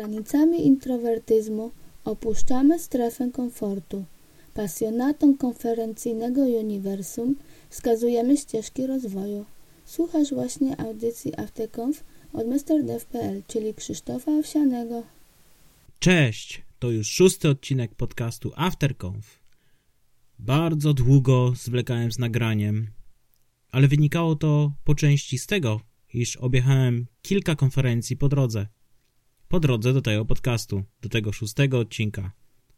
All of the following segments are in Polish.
Granicami introwertyzmu opuszczamy strefę komfortu. Pasjonatom konferencyjnego uniwersum wskazujemy ścieżki rozwoju. Słuchasz właśnie audycji AfterConf od MrDev.pl, czyli Krzysztofa Owsianego. Cześć, to już szósty odcinek podcastu AfterConf. Bardzo długo zwlekałem z nagraniem, ale wynikało to po części z tego, iż objechałem kilka konferencji po drodze. Po drodze do tego podcastu, do tego szóstego odcinka.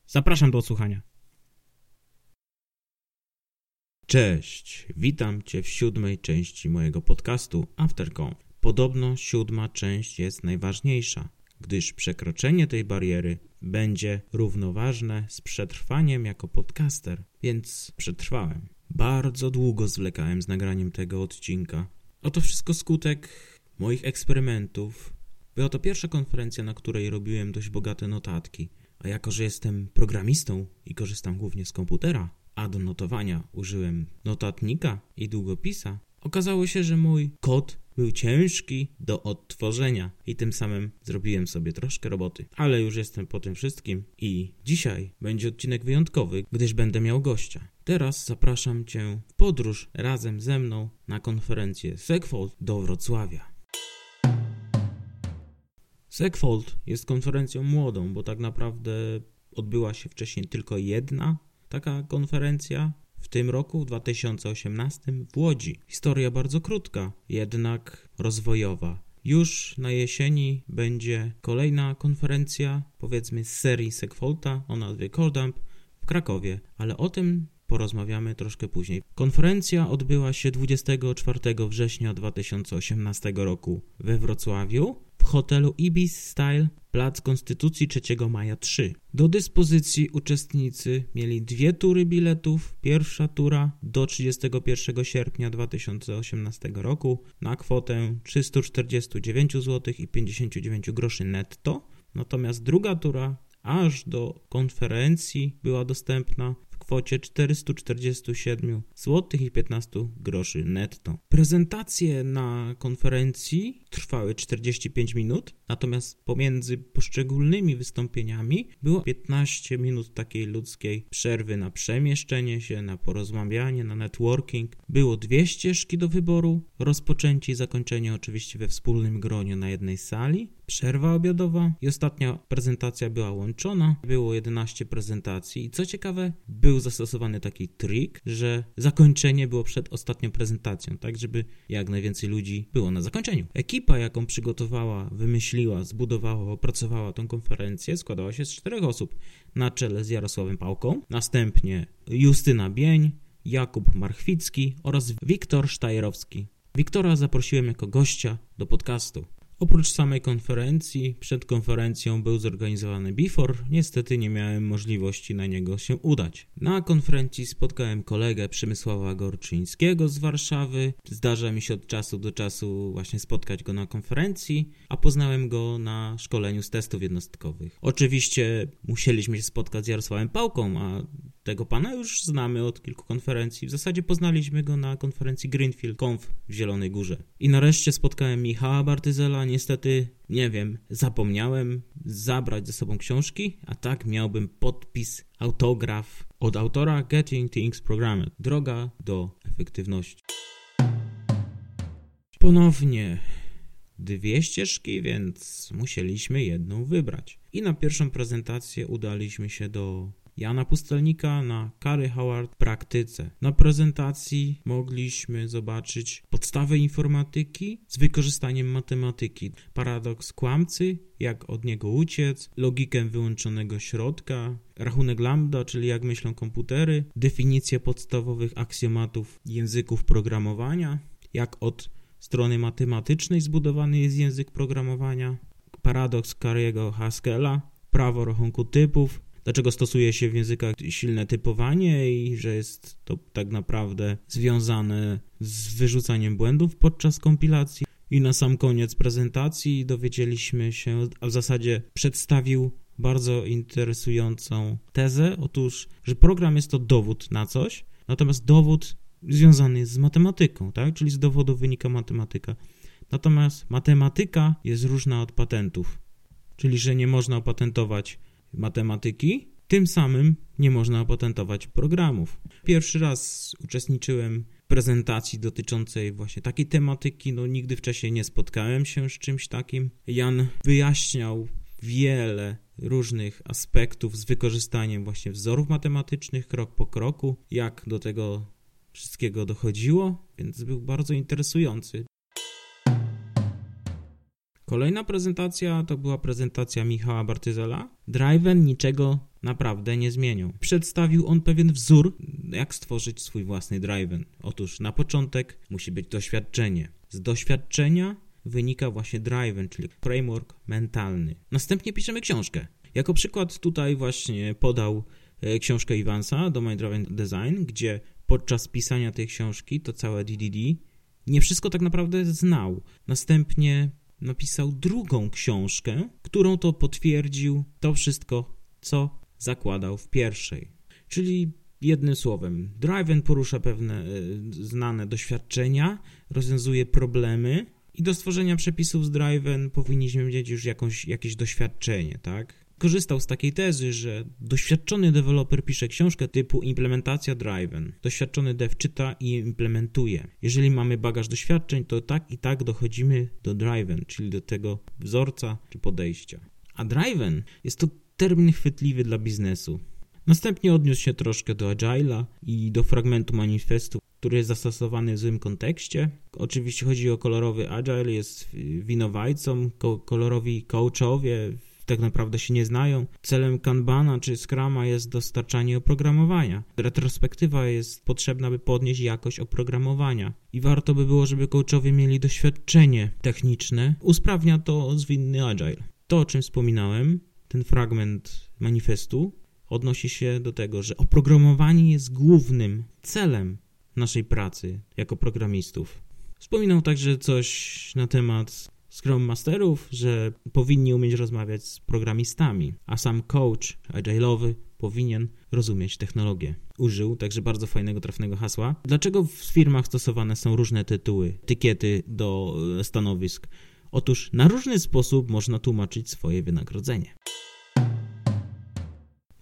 Zapraszam do odsłuchania. Cześć, witam Cię w siódmej części mojego podcastu AfterConf. Podobno siódma część jest najważniejsza, gdyż przekroczenie tej bariery będzie równoważne z przetrwaniem jako podcaster, więc przetrwałem. Bardzo długo zwlekałem z nagraniem tego odcinka. Oto wszystko skutek moich eksperymentów. Była to pierwsza konferencja, na której robiłem dość bogate notatki. A jako, że jestem programistą i korzystam głównie z komputera, a do notowania użyłem notatnika i długopisa, okazało się, że mój kod był ciężki do odtworzenia i tym samym zrobiłem sobie troszkę roboty. Ale już jestem po tym wszystkim i dzisiaj będzie odcinek wyjątkowy, gdyż będę miał gościa. Teraz zapraszam Cię w podróż razem ze mną na konferencję Segfold do Wrocławia. Segfold jest konferencją młodą, bo tak naprawdę odbyła się wcześniej tylko jedna taka konferencja w tym roku, w 2018, w Łodzi. Historia bardzo krótka, jednak rozwojowa. Już na jesieni będzie kolejna konferencja, powiedzmy z serii Segfolta o nazwie Cordamp w Krakowie, ale o tym porozmawiamy troszkę później. Konferencja odbyła się 24 września 2018 roku we Wrocławiu w hotelu Ibis Style, Plac Konstytucji 3 Maja 3. Do dyspozycji uczestnicy mieli dwie tury biletów. Pierwsza tura do 31 sierpnia 2018 roku na kwotę 349 zł i 59 groszy netto. Natomiast druga tura aż do konferencji była dostępna kwocie 447 zł i 15 groszy netto. Prezentacje na konferencji trwały 45 minut, natomiast pomiędzy poszczególnymi wystąpieniami było 15 minut takiej ludzkiej przerwy na przemieszczenie się, na porozmawianie, na networking. Było dwie ścieżki do wyboru, rozpoczęcie i zakończenie oczywiście we wspólnym gronie na jednej sali, przerwa obiadowa i ostatnia prezentacja była łączona. Było 11 prezentacji i co ciekawe, był zastosowany taki trik, że zakończenie było przed ostatnią prezentacją, tak żeby jak najwięcej ludzi było na zakończeniu. Ekipa, jaką przygotowała, wymyśliła, zbudowała, opracowała tą konferencję, składała się z czterech osób na czele z Jarosławem Pałką, następnie Justyna Bień, Jakub Marchwicki oraz Wiktor Sztajerowski. Wiktora zaprosiłem jako gościa do podcastu. Oprócz samej konferencji, przed konferencją był zorganizowany Before, niestety nie miałem możliwości na niego się udać. Na konferencji spotkałem kolegę Przemysława Gorczyńskiego z Warszawy. Zdarza mi się od czasu do czasu właśnie spotkać go na konferencji, a poznałem go na szkoleniu z testów jednostkowych. Oczywiście musieliśmy się spotkać z Jarosławem Pałką, a tego pana już znamy od kilku konferencji. W zasadzie poznaliśmy go na konferencji Greenfield Conf w Zielonej Górze. I nareszcie spotkałem Michała Bartyzela. Niestety, nie wiem, zapomniałem zabrać ze sobą książki, a tak miałbym podpis, autograf od autora Getting Things Programmed. Droga do efektywności. Ponownie dwie ścieżki, więc musieliśmy jedną wybrać. I na pierwszą prezentację udaliśmy się do Jana Pustelnika na Kary Howard praktyce. Na prezentacji mogliśmy zobaczyć podstawę informatyki z wykorzystaniem matematyki, paradoks kłamcy, jak od niego uciec, logikę wyłączonego środka, rachunek lambda, czyli jak myślą komputery, definicję podstawowych aksjomatów języków programowania, jak od strony matematycznej zbudowany jest język programowania, paradoks Kariego Haskella, prawo rachunku typów, dlaczego stosuje się w językach silne typowanie i że jest to tak naprawdę związane z wyrzucaniem błędów podczas kompilacji. I na sam koniec prezentacji dowiedzieliśmy się, a w zasadzie przedstawił bardzo interesującą tezę. Otóż, że program jest to dowód na coś, natomiast dowód związany jest z matematyką, tak? Czyli z dowodu wynika matematyka. Natomiast matematyka jest różna od patentów. czyli że nie można opatentować matematyki, tym samym nie można opatentować programów. Pierwszy raz uczestniczyłem w prezentacji dotyczącej właśnie takiej tematyki, no nigdy wcześniej nie spotkałem się z czymś takim. Jan wyjaśniał wiele różnych aspektów z wykorzystaniem właśnie wzorów matematycznych krok po kroku, jak do tego wszystkiego dochodziło, więc był bardzo interesujący. Kolejna prezentacja to była prezentacja Michała Bartyzela. Driven niczego naprawdę nie zmienił. Przedstawił on pewien wzór, jak stworzyć swój własny Driven. Otóż na początek musi być doświadczenie. Z doświadczenia wynika właśnie Driven, czyli framework mentalny. Następnie piszemy książkę. Jako przykład tutaj właśnie podał e, książkę Iwansa, Domain Driven Design, gdzie podczas pisania tej książki, to całe DDD, nie wszystko tak naprawdę znał. Następnie napisał drugą książkę, którą to potwierdził to wszystko, co zakładał w pierwszej. Czyli jednym słowem, Driven porusza pewne y, znane doświadczenia, rozwiązuje problemy i do stworzenia przepisów z Driven powinniśmy mieć już jakąś, jakieś doświadczenie, tak? Korzystał z takiej tezy, że doświadczony deweloper pisze książkę typu implementacja Driven. Doświadczony dev czyta i implementuje. Jeżeli mamy bagaż doświadczeń, to tak i tak dochodzimy do Driven, czyli do tego wzorca czy podejścia. A Driven jest to termin chwytliwy dla biznesu. Następnie odniósł się troszkę do Agile'a i do fragmentu manifestu, który jest zastosowany w złym kontekście. Oczywiście chodzi o kolorowy Agile, jest winowajcą, kolorowi coachowie tak naprawdę się nie znają. Celem Kanbana czy Scrama jest dostarczanie oprogramowania. Retrospektywa jest potrzebna, by podnieść jakość oprogramowania. I warto by było, żeby coachowie mieli doświadczenie techniczne. Usprawnia to zwinny Agile. To, o czym wspominałem, ten fragment manifestu odnosi się do tego, że oprogramowanie jest głównym celem naszej pracy jako programistów. Wspominał także coś na temat Scrum Masterów, że powinni umieć rozmawiać z programistami, a sam coach agile'owy powinien rozumieć technologię. Użył także bardzo fajnego, trafnego hasła. Dlaczego w firmach stosowane są różne tytuły, etykiety do stanowisk? Otóż na różny sposób można tłumaczyć swoje wynagrodzenie.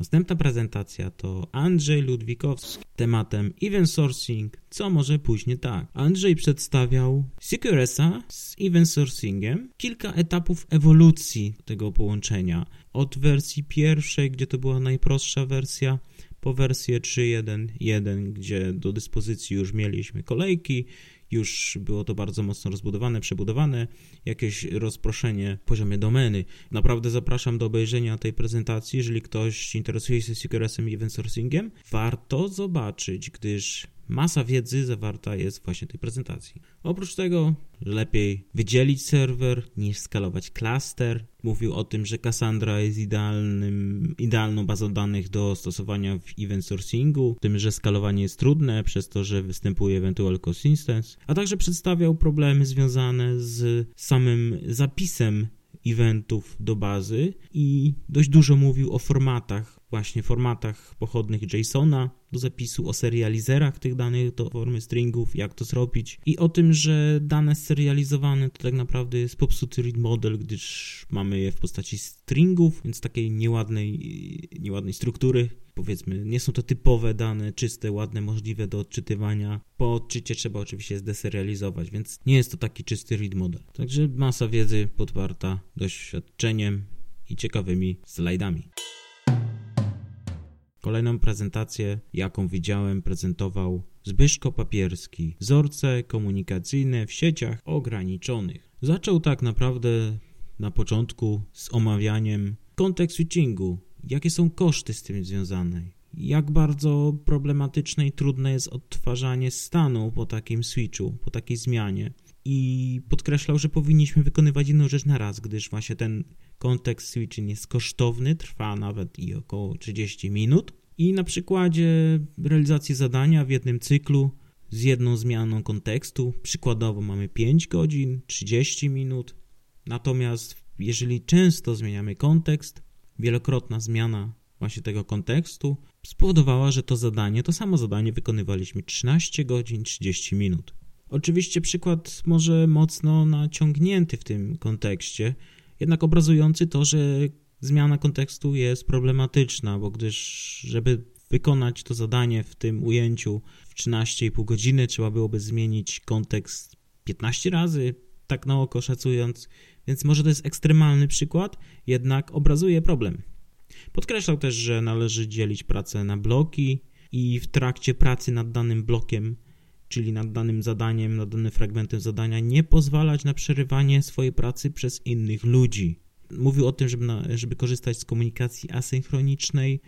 Następna prezentacja to Andrzej Ludwikowski tematem event sourcing, co może później tak. Andrzej przedstawiał CQRS-a z event sourcingiem, kilka etapów ewolucji tego połączenia. Od wersji pierwszej, gdzie to była najprostsza wersja, po wersję 3.1.1, gdzie do dyspozycji już mieliśmy kolejki, już było to bardzo mocno rozbudowane, przebudowane, jakieś rozproszenie w poziomie domeny. Naprawdę zapraszam do obejrzenia tej prezentacji, jeżeli ktoś interesuje się CQRS-em i event sourcingiem. Warto zobaczyć, gdyż masa wiedzy zawarta jest właśnie w tej prezentacji. Oprócz tego lepiej wydzielić serwer niż skalować klaster. Mówił o tym, że Cassandra jest idealnym, idealną bazą danych do stosowania w event sourcingu, tym, że skalowanie jest trudne przez to, że występuje eventual consistence, a także przedstawiał problemy związane z samym zapisem eventów do bazy i dość dużo mówił o formatach właśnie formatach pochodnych JSONa do zapisu, o serializerach tych danych do formy stringów, jak to zrobić i o tym, że dane serializowane to tak naprawdę jest popsuty read model, gdyż mamy je w postaci stringów, więc takiej nieładnej, nieładnej struktury. Powiedzmy, nie są to typowe dane, czyste, ładne, możliwe do odczytywania. Po odczycie trzeba oczywiście zdeserializować, więc nie jest to taki czysty read model. Także masa wiedzy podparta doświadczeniem i ciekawymi slajdami. Kolejną prezentację, jaką widziałem, prezentował Zbyszko Papierski. Wzorce komunikacyjne w sieciach ograniczonych. Zaczął tak naprawdę na początku z omawianiem kontekst switchingu. Jakie są koszty z tym związane? Jak bardzo problematyczne i trudne jest odtwarzanie stanu po takim switchu, po takiej zmianie. I podkreślał, że powinniśmy wykonywać jedną rzecz na raz, gdyż właśnie ten kontekst switching jest kosztowny, trwa nawet i około 30 minut. I na przykładzie realizacji zadania w jednym cyklu z jedną zmianą kontekstu, przykładowo mamy 5 godzin, 30 minut. Natomiast jeżeli często zmieniamy kontekst, wielokrotna zmiana właśnie tego kontekstu spowodowała, że to zadanie, to samo zadanie wykonywaliśmy 13 godzin, 30 minut. Oczywiście przykład może mocno naciągnięty w tym kontekście, jednak obrazujący to, że zmiana kontekstu jest problematyczna, bo gdyż, żeby wykonać to zadanie w tym ujęciu w 13,5 godziny, trzeba byłoby zmienić kontekst 15 razy, tak na oko szacując, więc może to jest ekstremalny przykład, jednak obrazuje problem. Podkreślał też, że należy dzielić pracę na bloki i w trakcie pracy nad danym blokiem, czyli nad danym zadaniem, nad danym fragmentem zadania, nie pozwalać na przerywanie swojej pracy przez innych ludzi. Mówił o tym, żeby, na, żeby korzystać z komunikacji asynchronicznej,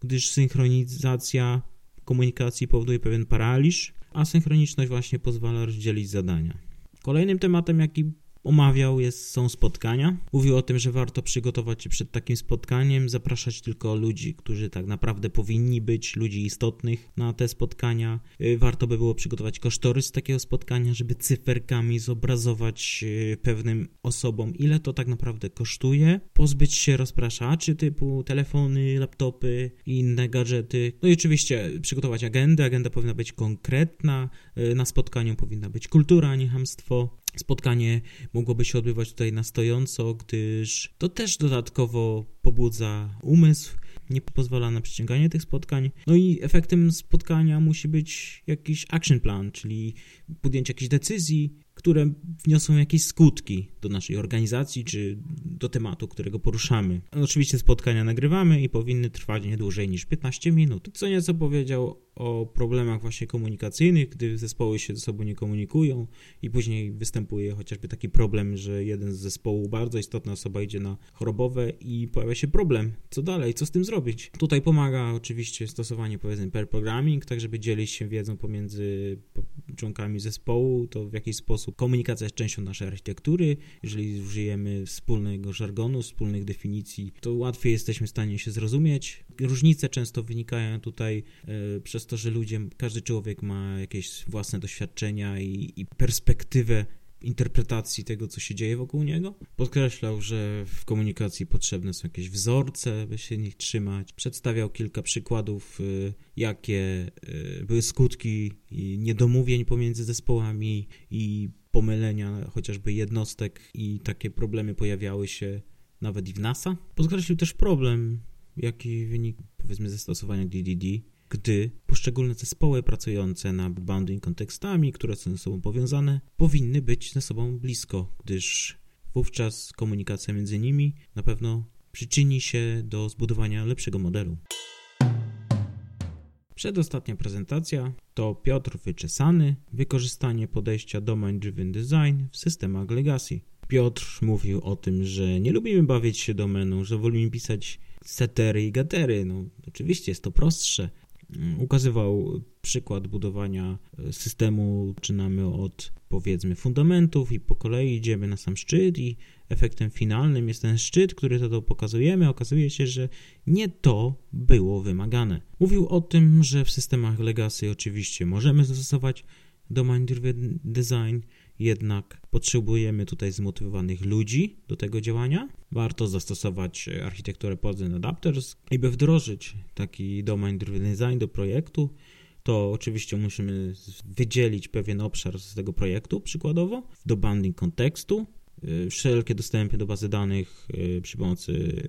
gdyż synchronizacja komunikacji powoduje pewien paraliż, a synchroniczność właśnie pozwala rozdzielić zadania. Kolejnym tematem, jaki omawiał, jest, są spotkania. Mówił o tym, że warto przygotować się przed takim spotkaniem, zapraszać tylko ludzi, którzy tak naprawdę powinni być, ludzi istotnych na te spotkania. Y, warto by było przygotować kosztorys takiego spotkania, żeby cyferkami zobrazować y, pewnym osobom, ile to tak naprawdę kosztuje. Pozbyć się rozpraszaczy typu telefony, laptopy i inne gadżety. No i oczywiście przygotować agendę. Agenda powinna być konkretna. Y, na spotkaniu powinna być kultura, a nie hamstwo. Spotkanie mogłoby się odbywać tutaj na stojąco, gdyż to też dodatkowo pobudza umysł, nie pozwala na przyciąganie tych spotkań. No i efektem spotkania musi być jakiś action plan, czyli podjęcie jakiejś decyzji, które wniosą jakieś skutki do naszej organizacji czy do tematu, którego poruszamy. Oczywiście spotkania nagrywamy i powinny trwać nie dłużej niż 15 minut. Co nieco powiedział o problemach właśnie komunikacyjnych, gdy zespoły się ze sobą nie komunikują i później występuje chociażby taki problem, że jeden z zespołu, bardzo istotna osoba idzie na chorobowe i pojawia się problem. Co dalej? Co z tym zrobić? Tutaj pomaga oczywiście stosowanie powiedzmy pair programming, tak żeby dzielić się wiedzą pomiędzy członkami zespołu, to w jakiś sposób komunikacja jest częścią naszej architektury. Jeżeli użyjemy wspólnego żargonu, wspólnych definicji, to łatwiej jesteśmy w stanie się zrozumieć. Różnice często wynikają tutaj e, przez to, że ludzie, każdy człowiek ma jakieś własne doświadczenia i, i perspektywę interpretacji tego, co się dzieje wokół niego. Podkreślał, że w komunikacji potrzebne są jakieś wzorce, by się nich trzymać. Przedstawiał kilka przykładów, y, jakie y, były skutki niedomówień pomiędzy zespołami i pomylenia chociażby jednostek i takie problemy pojawiały się nawet i w NASA. Podkreślił też problem, jaki wynik powiedzmy ze stosowania DDD, gdy poszczególne zespoły pracujące nad bounding kontekstami, które są ze sobą powiązane, powinny być ze sobą blisko, gdyż wówczas komunikacja między nimi na pewno przyczyni się do zbudowania lepszego modelu. Przedostatnia prezentacja to Piotr Wyczesany, wykorzystanie podejścia Domain Driven Design w systemach legacy. Piotr mówił o tym, że nie lubimy bawić się domeną, że wolimy pisać setery i gatery. No, oczywiście jest to prostsze, ukazywał przykład budowania e, systemu. Zaczynamy od powiedzmy fundamentów i po kolei idziemy na sam szczyt i efektem finalnym jest ten szczyt, który to pokazujemy. Okazuje się, że nie to było wymagane. Mówił o tym, że w systemach legacy oczywiście możemy zastosować domain driven design, jednak potrzebujemy tutaj zmotywowanych ludzi do tego działania. Warto zastosować architekturę Pods Adapters i by wdrożyć taki domain driven design do projektu, to oczywiście musimy wydzielić pewien obszar z tego projektu, przykładowo, do banding kontekstu, y, wszelkie dostępy do bazy danych y, przy pomocy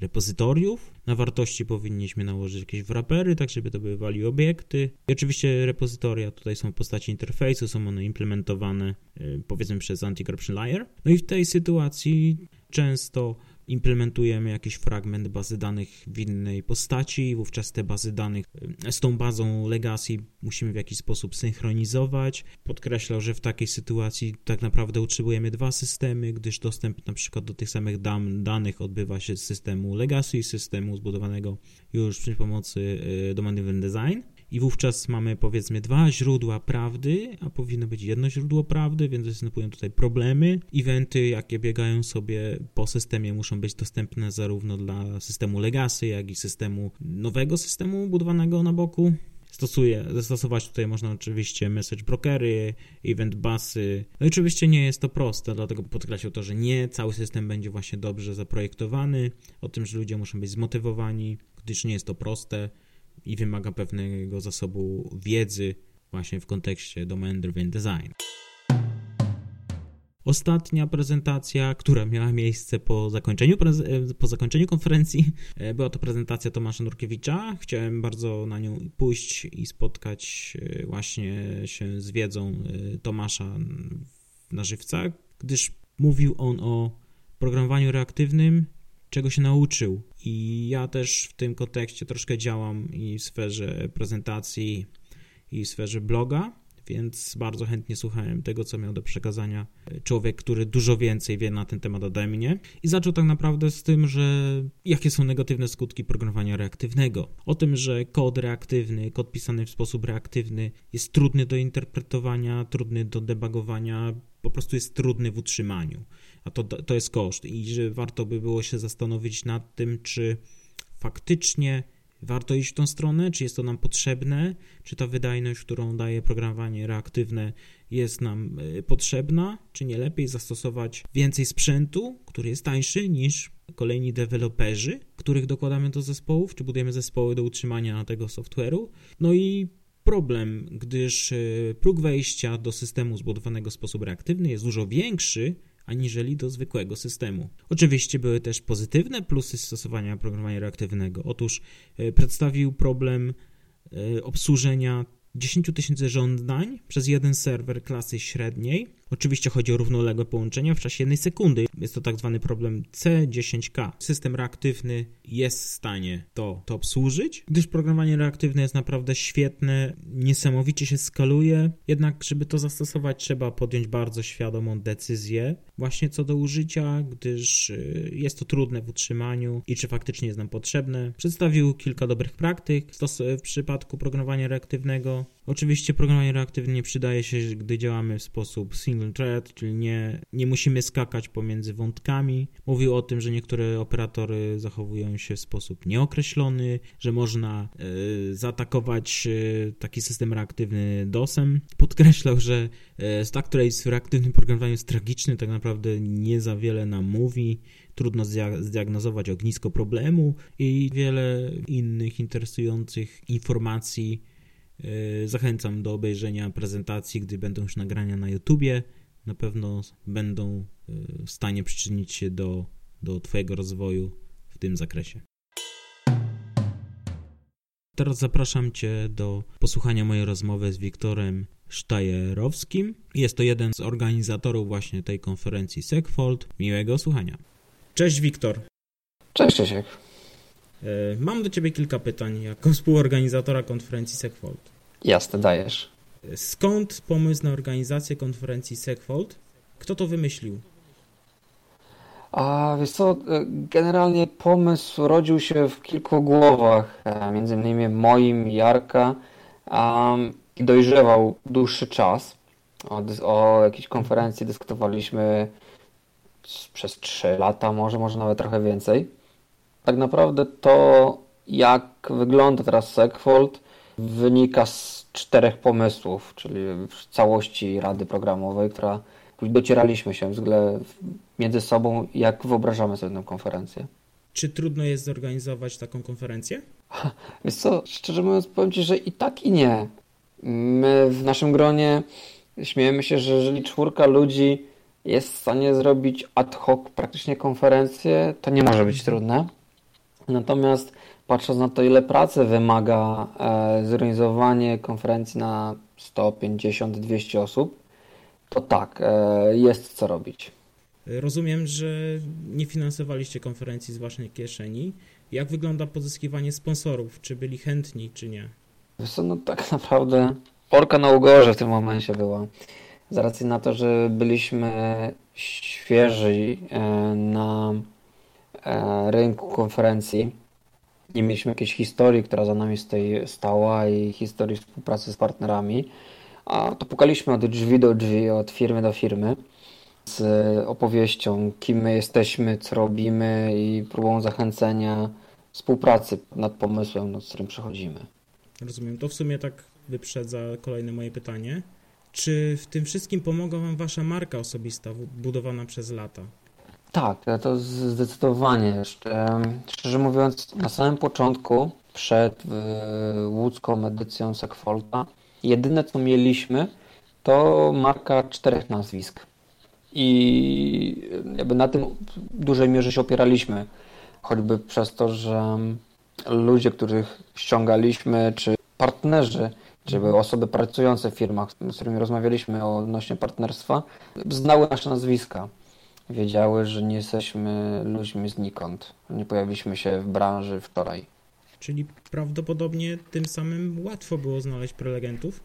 repozytoriów. Na wartości powinniśmy nałożyć jakieś wrapery, tak żeby to były value obiekty. I oczywiście repozytoria tutaj są w postaci interfejsu, są one implementowane y, powiedzmy przez anti-corruption layer. No i w tej sytuacji często implementujemy jakiś fragment bazy danych w innej postaci, wówczas te bazy danych e, z tą bazą legacy musimy w jakiś sposób synchronizować. Podkreślał, że w takiej sytuacji tak naprawdę utrzymujemy dwa systemy, gdyż dostęp na przykład do tych samych dam, danych odbywa się z systemu legacy i systemu zbudowanego już przy pomocy e, domain driven design i wówczas mamy powiedzmy dwa źródła prawdy, a powinno być jedno źródło prawdy, więc występują tutaj problemy. Eventy, jakie biegają sobie po systemie, muszą być dostępne zarówno dla systemu legacy, jak i systemu nowego systemu budowanego na boku. Stosuje, zastosować tutaj można oczywiście message brokery, event busy. No oczywiście nie jest to proste, dlatego podkreślał to, że nie cały system będzie właśnie dobrze zaprojektowany, o tym, że ludzie muszą być zmotywowani, gdyż nie jest to proste i wymaga pewnego zasobu wiedzy właśnie w kontekście domain driven design. Ostatnia prezentacja, która miała miejsce po zakończeniu, po zakończeniu konferencji, e, była to prezentacja Tomasza Nurkiewicza. Chciałem bardzo na nią pójść i spotkać e, właśnie się z wiedzą e, Tomasza na żywca, gdyż mówił on o programowaniu reaktywnym, czego się nauczył. I ja też w tym kontekście troszkę działam i w sferze prezentacji, i w sferze bloga więc bardzo chętnie słuchałem tego, co miał do przekazania człowiek, który dużo więcej wie na ten temat ode mnie. I zaczął tak naprawdę z tym, że jakie są negatywne skutki programowania reaktywnego. O tym, że kod reaktywny, kod pisany w sposób reaktywny jest trudny do interpretowania, trudny do debugowania, po prostu jest trudny w utrzymaniu. A to, to jest koszt. I że warto by było się zastanowić nad tym, czy faktycznie warto iść w tą stronę, czy jest to nam potrzebne, czy ta wydajność, którą daje programowanie reaktywne jest nam e, potrzebna, czy nie lepiej zastosować więcej sprzętu, który jest tańszy niż kolejni deweloperzy, których dokładamy do zespołów, czy budujemy zespoły do utrzymania tego software'u. No i problem, gdyż e, próg wejścia do systemu zbudowanego w sposób reaktywny jest dużo większy aniżeli do zwykłego systemu. Oczywiście były też pozytywne plusy stosowania programowania reaktywnego. Otóż e, przedstawił problem e, obsłużenia 10 tysięcy żądań przez jeden serwer klasy średniej. Oczywiście chodzi o równoległe połączenia w czasie jednej sekundy. Jest to tak zwany problem C10K. System reaktywny jest w stanie to, to obsłużyć, gdyż programowanie reaktywne jest naprawdę świetne, niesamowicie się skaluje. Jednak, żeby to zastosować, trzeba podjąć bardzo świadomą decyzję właśnie co do użycia, gdyż y, jest to trudne w utrzymaniu i czy faktycznie jest nam potrzebne. Przedstawił kilka dobrych praktyk w przypadku programowania reaktywnego. Oczywiście programowanie reaktywne nie przydaje się, gdy działamy w sposób single thread, czyli nie, nie musimy skakać pomiędzy wątkami. Mówił o tym, że niektóre operatory zachowują się w sposób nieokreślony, że można y, zaatakować y, taki system reaktywny DOSem. Podkreślał, że y, stack trace w reaktywnym programowaniu jest tragiczny, tak naprawdę nie za wiele nam mówi trudno zdiagnozować ognisko problemu i wiele innych interesujących informacji E, zachęcam do obejrzenia prezentacji, gdy będą już nagrania na YouTubie. Na pewno będą e, w stanie przyczynić się do, do Twojego rozwoju w tym zakresie. Teraz zapraszam Cię do posłuchania mojej rozmowy z Wiktorem Sztajerowskim. Jest to jeden z organizatorów właśnie tej konferencji SecFold. Miłego słuchania. Cześć Wiktor. Cześć Czesiek. E, mam do Ciebie kilka pytań jako współorganizatora konferencji SecFold. Jasne, dajesz. Skąd pomysł na organizację konferencji SecFold? Kto to wymyślił? A wiesz co, e, generalnie pomysł rodził się w kilku głowach, e, między innymi moim, Jarka um, i dojrzewał dłuższy czas. O, o jakiejś konferencji dyskutowaliśmy przez 3 lata, może, może nawet trochę więcej. Tak naprawdę to, jak wygląda teraz SecFold, wynika z czterech pomysłów, czyli w całości rady programowej, która docieraliśmy się między sobą, jak wyobrażamy sobie tę konferencję. Czy trudno jest zorganizować taką konferencję? Wiesz co, szczerze mówiąc powiem Ci, że i tak i nie. My w naszym gronie śmiejemy się, że jeżeli czwórka ludzi jest w stanie zrobić ad hoc praktycznie konferencję, to nie może być trudne. Natomiast patrząc na to, ile pracy wymaga e, zorganizowanie konferencji na 150-200 osób, to tak, e, jest co robić. Rozumiem, że nie finansowaliście konferencji z własnej kieszeni. Jak wygląda pozyskiwanie sponsorów? Czy byli chętni, czy nie? Co, no tak naprawdę orka na ugorze w tym momencie była. Z racji na to, że byliśmy świeżi e, na rynku konferencji, nie mieliśmy jakiejś historii, która za nami stoi, stała i historii współpracy z partnerami, a to pukaliśmy od drzwi do drzwi, od firmy do firmy z opowieścią, kim my jesteśmy, co robimy i próbą zachęcenia współpracy nad pomysłem, nad którym przechodzimy. Rozumiem. To w sumie tak wyprzedza kolejne moje pytanie. Czy w tym wszystkim pomogła Wam Wasza marka osobista budowana przez lata? Tak, to zdecydowanie. Szczerze mówiąc, na samym początku, przed łódzką edycją Sekfolta, jedyne co mieliśmy, to marka czterech nazwisk. i jakby na tym w dużej mierze się opieraliśmy. Choćby przez to, że ludzie, których ściągaliśmy, czy partnerzy, czy osoby pracujące w firmach, z którymi rozmawialiśmy odnośnie partnerstwa, znały nasze nazwiska. Wiedziały, że nie jesteśmy ludźmi znikąd. Nie pojawiliśmy się w branży wczoraj. Czyli prawdopodobnie tym samym łatwo było znaleźć prelegentów?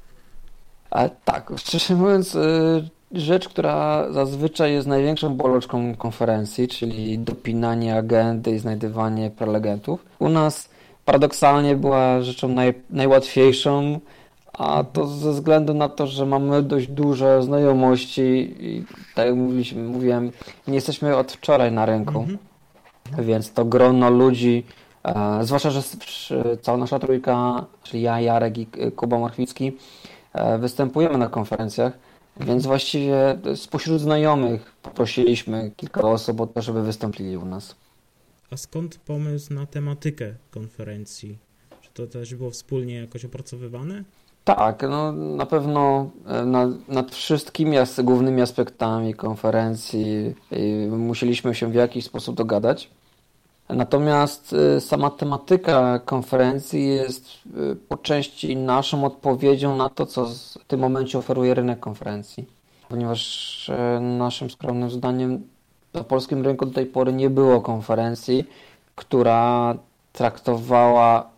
A tak, szczerze mówiąc, y, rzecz, która zazwyczaj jest największą bolączką konferencji, czyli dopinanie agendy i znajdywanie prelegentów. U nas paradoksalnie była rzeczą naj, najłatwiejszą, a to ze względu na to, że mamy dość duże znajomości i tak jak mówiliśmy, mówiłem, nie jesteśmy od wczoraj na rynku, mhm. więc to grono ludzi, e, zwłaszcza, że cała nasza trójka, czyli ja, Jarek i Kuba Marchwicki, e, występujemy na konferencjach, więc właściwie spośród znajomych poprosiliśmy kilka osób o to, żeby wystąpili u nas. A skąd pomysł na tematykę konferencji? Czy to też było wspólnie jakoś opracowywane? Tak, no na pewno e, nad, nad wszystkimi głównymi aspektami konferencji musieliśmy się w jakiś sposób dogadać. Natomiast e, sama tematyka konferencji jest e, po części naszą odpowiedzią na to, co w tym momencie oferuje rynek konferencji. Ponieważ naszym skromnym zdaniem na polskim rynku do tej pory nie było konferencji, która traktowała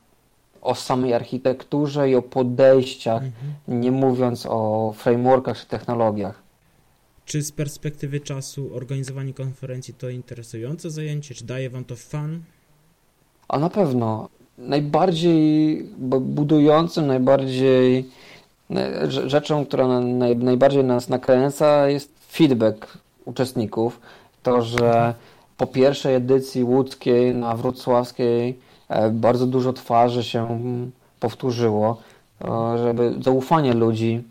o samej architekturze i o podejściach, mhm. nie mówiąc o frameworkach czy technologiach. Czy z perspektywy czasu organizowanie konferencji to interesujące zajęcie? Czy daje Wam to fan? A na pewno. Najbardziej budującym, najbardziej rzeczą, która najbardziej nas nakręca jest feedback uczestników. To, że po pierwszej edycji łódzkiej na wrocławskiej bardzo dużo twarzy się powtórzyło, e, żeby zaufanie ludzi,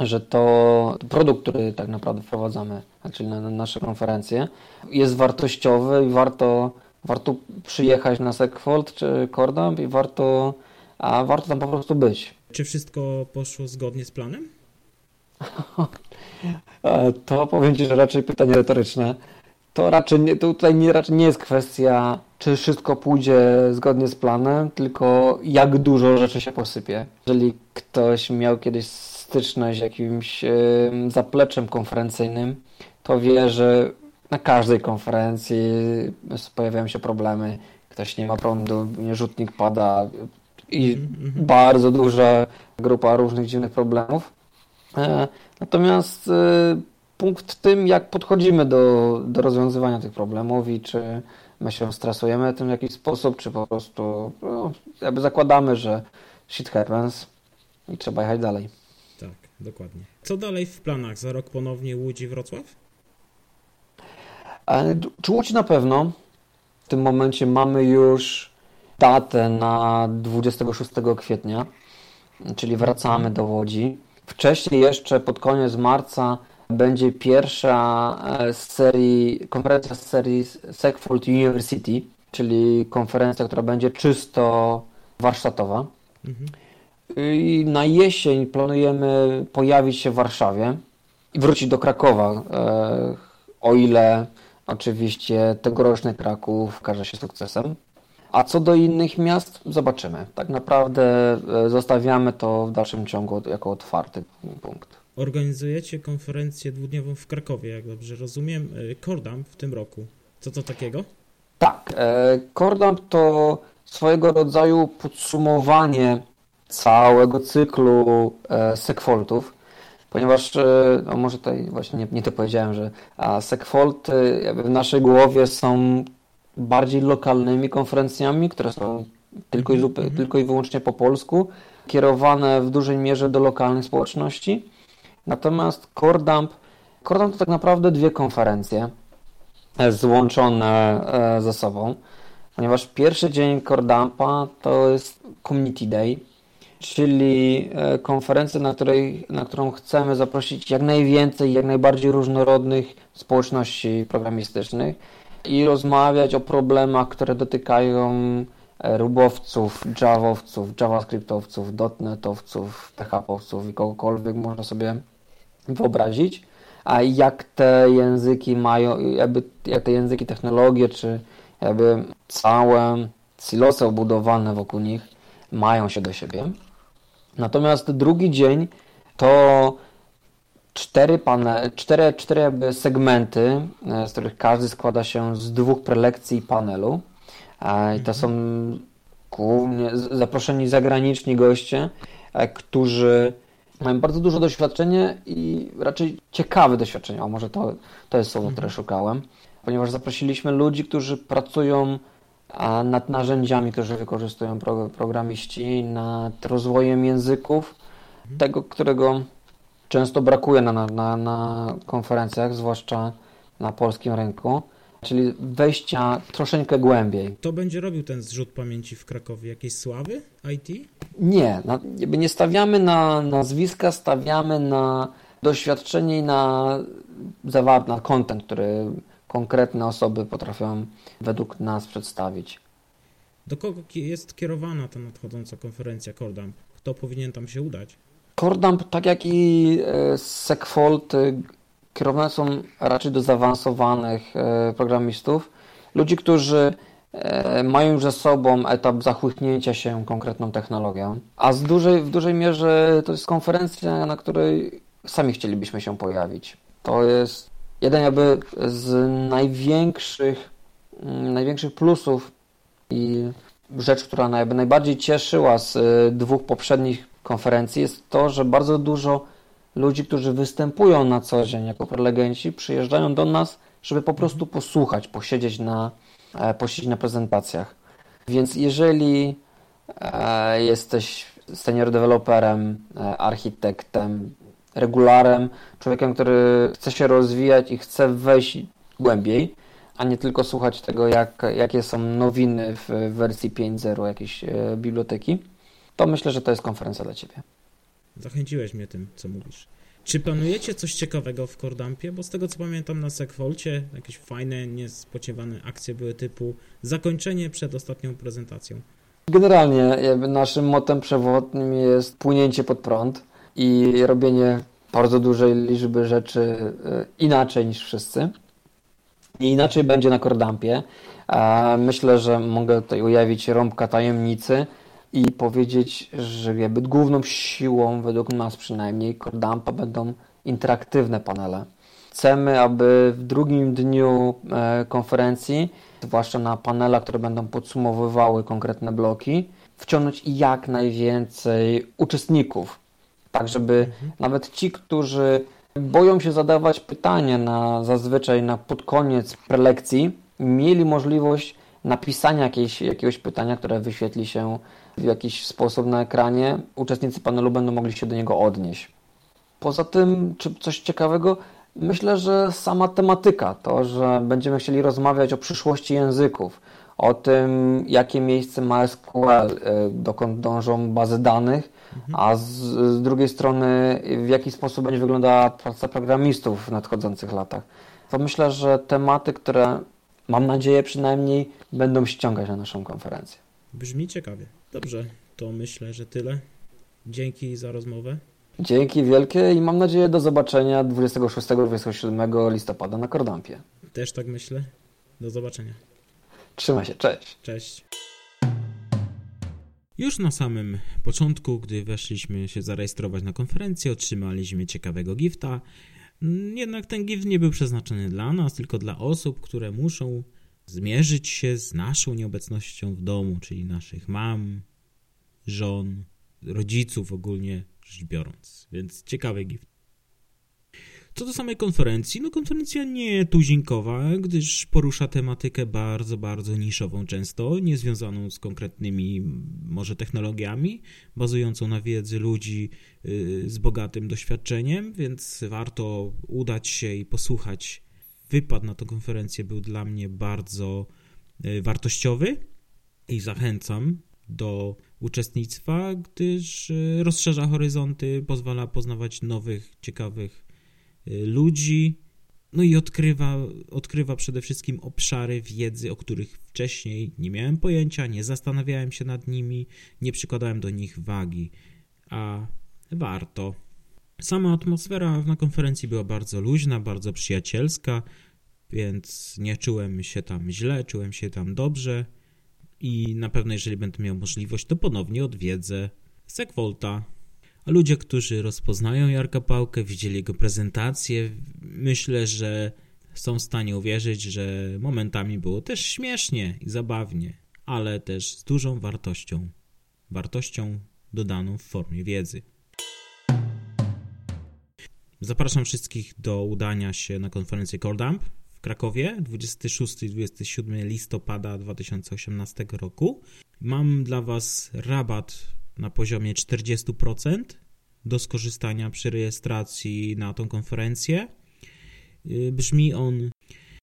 że to produkt, który tak naprawdę wprowadzamy, czyli na, na nasze konferencje, jest wartościowy i warto, warto przyjechać na Segfold czy Cordamp i warto, a warto tam po prostu być. Czy wszystko poszło zgodnie z planem? E, to powiem Ci, że raczej pytanie retoryczne to raczej nie, to tutaj nie, raczej nie jest kwestia, czy wszystko pójdzie zgodnie z planem, tylko jak dużo rzeczy się posypie. Jeżeli ktoś miał kiedyś styczność z jakimś zapleczem konferencyjnym, to wie, że na każdej konferencji pojawiają się problemy. Ktoś nie ma prądu, rzutnik pada i -hmm. bardzo duża grupa różnych dziwnych problemów. E, natomiast e, punkt tym, jak podchodzimy do, do rozwiązywania tych problemów i czy my się stresujemy tym w jakiś sposób, czy po prostu no, jakby zakładamy, że shit happens i trzeba jechać dalej. Tak, dokładnie. Co dalej w planach? Za rok ponownie Łódź i Wrocław? Czy Łódź na pewno. W tym momencie mamy już datę na 26 kwietnia, czyli wracamy do Łodzi. Wcześniej jeszcze pod koniec marca będzie pierwsza e, z serii, konferencja z serii Segfold University, czyli konferencja, która będzie czysto warsztatowa. Mhm. I na jesień planujemy pojawić się w Warszawie i wrócić do Krakowa, e, o ile oczywiście tegoroczny Kraków każe się sukcesem. A co do innych miast, zobaczymy. Tak naprawdę e, zostawiamy to w dalszym ciągu jako otwarty punkt organizujecie konferencję dwudniową w Krakowie, jak dobrze rozumiem, Kordam e, w tym roku. Co to takiego? Tak, Kordam e, to swojego rodzaju podsumowanie całego cyklu e, sekfoltów, ponieważ, no może tutaj właśnie nie, nie to powiedziałem, że sekfolty w naszej głowie są bardziej lokalnymi konferencjami, które są tylko i, mm -hmm. tylko i wyłącznie po polsku, kierowane w dużej mierze do lokalnych społeczności. Natomiast Cordamp, Cordamp to tak naprawdę dwie konferencje e, złączone e, ze sobą, ponieważ pierwszy dzień Cordampa to jest Community Day, czyli e, konferencja, na, której, na którą chcemy zaprosić jak najwięcej, jak najbardziej różnorodnych społeczności programistycznych i rozmawiać o problemach, które dotykają rubowców, javowców, javascriptowców, dotnetowców, phpowców i kogokolwiek można sobie wyobrazić. a jak te języki mają, jakby, jak te języki, technologie, czy jakby całe silosy obudowane wokół nich mają się do siebie. Natomiast drugi dzień to cztery, pane, cztery, cztery jakby segmenty, e, z których każdy składa się z dwóch prelekcji panelu. I to są głównie zaproszeni zagraniczni goście, e, którzy mają bardzo duże doświadczenie i raczej ciekawe doświadczenie. A może to, to jest słowo, które mhm. szukałem. Ponieważ zaprosiliśmy ludzi, którzy pracują nad narzędziami, które wykorzystują programiści, nad rozwojem języków, mhm. tego, którego często brakuje na, na, na konferencjach, zwłaszcza na polskim rynku, czyli wejścia troszeczkę głębiej. To będzie robił ten zrzut pamięci w Krakowie? Jakieś sławy IT? Nie, na, nie stawiamy na nazwiska, stawiamy na doświadczenie i na zawar, na content, który konkretne osoby potrafią według nas przedstawić. Do kogo jest kierowana ta nadchodząca konferencja Cordamp? Kto powinien tam się udać? Cordamp, tak jak i e, Segfold, e, kierowane są raczej do zaawansowanych e, programistów, ludzi, którzy mają już za sobą etap zachłyśnięcia się konkretną technologią, a z dużej, w dużej mierze to jest konferencja, na której sami chcielibyśmy się pojawić. To jest jeden jakby z największych, mm, największych plusów i rzecz, która jakby najbardziej cieszyła z dwóch poprzednich konferencji jest to, że bardzo dużo ludzi, którzy występują na co dzień jako prelegenci, przyjeżdżają do nas, żeby po prostu posłuchać, posiedzieć na, e, posiedzieć na prezentacjach. Więc jeżeli e, jesteś senior deweloperem, e, architektem, regularem, człowiekiem, który chce się rozwijać i chce wejść głębiej, a nie tylko słuchać tego, jak, jakie są nowiny w wersji 5.0 jakiejś biblioteki, to myślę, że to jest konferencja dla Ciebie. Zachęciłeś mnie tym, co mówisz. Czy planujecie coś ciekawego w Cordampie? Bo z tego, co pamiętam na Segfolcie, jakieś fajne, niespodziewane akcje były typu zakończenie przed ostatnią prezentacją. Generalnie naszym motem przewodnim jest płynięcie pod prąd i robienie bardzo dużej liczby rzeczy e, inaczej niż wszyscy. I inaczej będzie na Cordampie. Myślę, że mogę tutaj ujawić rąbka tajemnicy i powiedzieć, że jakby główną siłą, według nas przynajmniej, Cordampa będą interaktywne panele. Chcemy, aby w drugim dniu e, konferencji, zwłaszcza na panelach, które będą podsumowywały konkretne bloki, wciągnąć jak najwięcej uczestników. Tak, żeby mhm. nawet ci, którzy boją się zadawać pytania na, zazwyczaj na pod koniec prelekcji, mieli możliwość napisania jakiejś, jakiegoś pytania, które wyświetli się w jakiś sposób na ekranie, uczestnicy panelu będą mogli się do niego odnieść. Poza tym, czy coś ciekawego? Myślę, że sama tematyka, to, że będziemy chcieli rozmawiać o przyszłości języków, o tym, jakie miejsce ma SQL, y, dokąd dążą bazy danych, mhm. a z, z, drugiej strony, w jaki sposób będzie wyglądała praca programistów w nadchodzących latach. To myślę, że tematy, które mam nadzieję przynajmniej będą ściągać na naszą konferencję. Brzmi ciekawie. Dobrze, to myślę, że tyle. Dzięki za rozmowę. Dzięki wielkie i mam nadzieję do zobaczenia 26-27 listopada na Kordampie. Też tak myślę. Do zobaczenia. Trzymaj się, cześć. Cześć. Już na samym początku, gdy weszliśmy się zarejestrować na konferencję, otrzymaliśmy ciekawego gifta. Jednak ten gift nie był przeznaczony dla nas, tylko dla osób, które muszą zmierzyć się z naszą nieobecnością w domu, czyli naszych mam, żon, rodziców ogólnie rzecz biorąc. Więc ciekawy gift. Co do samej konferencji, no konferencja nie tuzinkowa, gdyż porusza tematykę bardzo, bardzo niszową często, niezwiązaną z konkretnymi może technologiami, bazującą na wiedzy ludzi y, z bogatym doświadczeniem, więc warto udać się i posłuchać wypad na tę konferencję był dla mnie bardzo e, wartościowy i zachęcam do uczestnictwa, gdyż e, rozszerza horyzonty, pozwala poznawać nowych, ciekawych e, ludzi, no i odkrywa, odkrywa przede wszystkim obszary wiedzy, o których wcześniej nie miałem pojęcia, nie zastanawiałem się nad nimi, nie przykładałem do nich wagi, a warto. Sama atmosfera na konferencji była bardzo luźna, bardzo przyjacielska, więc nie czułem się tam źle, czułem się tam dobrze i na pewno jeżeli będę miał możliwość, to ponownie odwiedzę Sekwolta. A ludzie, którzy rozpoznają Jarka Pałkę, widzieli jego prezentację, myślę, że są w stanie uwierzyć, że momentami było też śmiesznie i zabawnie, ale też z dużą wartością. Wartością dodaną w formie wiedzy. Zapraszam wszystkich do udania się na konferencję Coldamp w Krakowie 26 i 27 listopada 2018 roku. Mam dla Was rabat na poziomie 40% do skorzystania przy rejestracji na tą konferencję. Y, brzmi on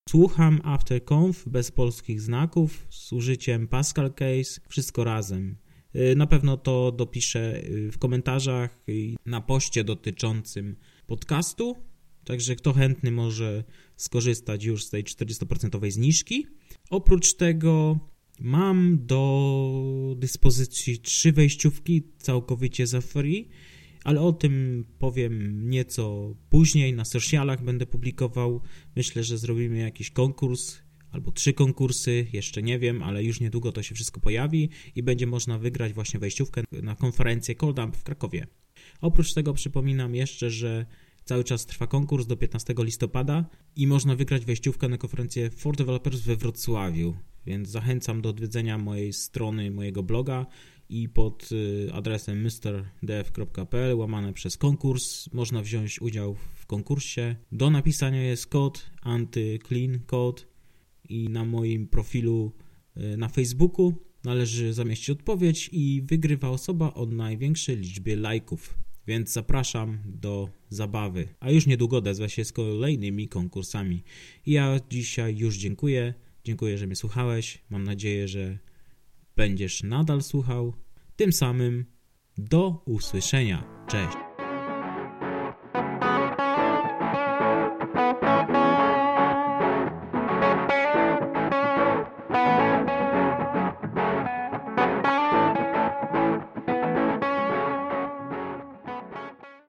Słucham AfterConf bez polskich znaków z użyciem Pascal Case, wszystko razem. Y, na pewno to dopiszę y, w komentarzach i na poście dotyczącym podcastu. Także kto chętny może skorzystać już z tej 40% zniżki. Oprócz tego mam do dyspozycji trzy wejściówki całkowicie za free, ale o tym powiem nieco później. Na socialach będę publikował. Myślę, że zrobimy jakiś konkurs albo trzy konkursy, jeszcze nie wiem, ale już niedługo to się wszystko pojawi i będzie można wygrać właśnie wejściówkę na konferencję Coldamp w Krakowie. Oprócz tego przypominam jeszcze, że cały czas trwa konkurs do 15 listopada i można wygrać wejściówkę na konferencję For Developers we Wrocławiu, więc zachęcam do odwiedzenia mojej strony, mojego bloga i pod y, adresem mrdev.pl łamane przez konkurs można wziąć udział w konkursie. Do napisania jest kod antyclean code i na moim profilu y, na Facebooku należy zamieścić odpowiedź i wygrywa osoba o największej liczbie lajków. Więc zapraszam do zabawy. A już niedługo odezwę się z kolejnymi konkursami. Ja dzisiaj już dziękuję. Dziękuję, że mnie słuchałeś. Mam nadzieję, że będziesz nadal słuchał. Tym samym do usłyszenia. Cześć.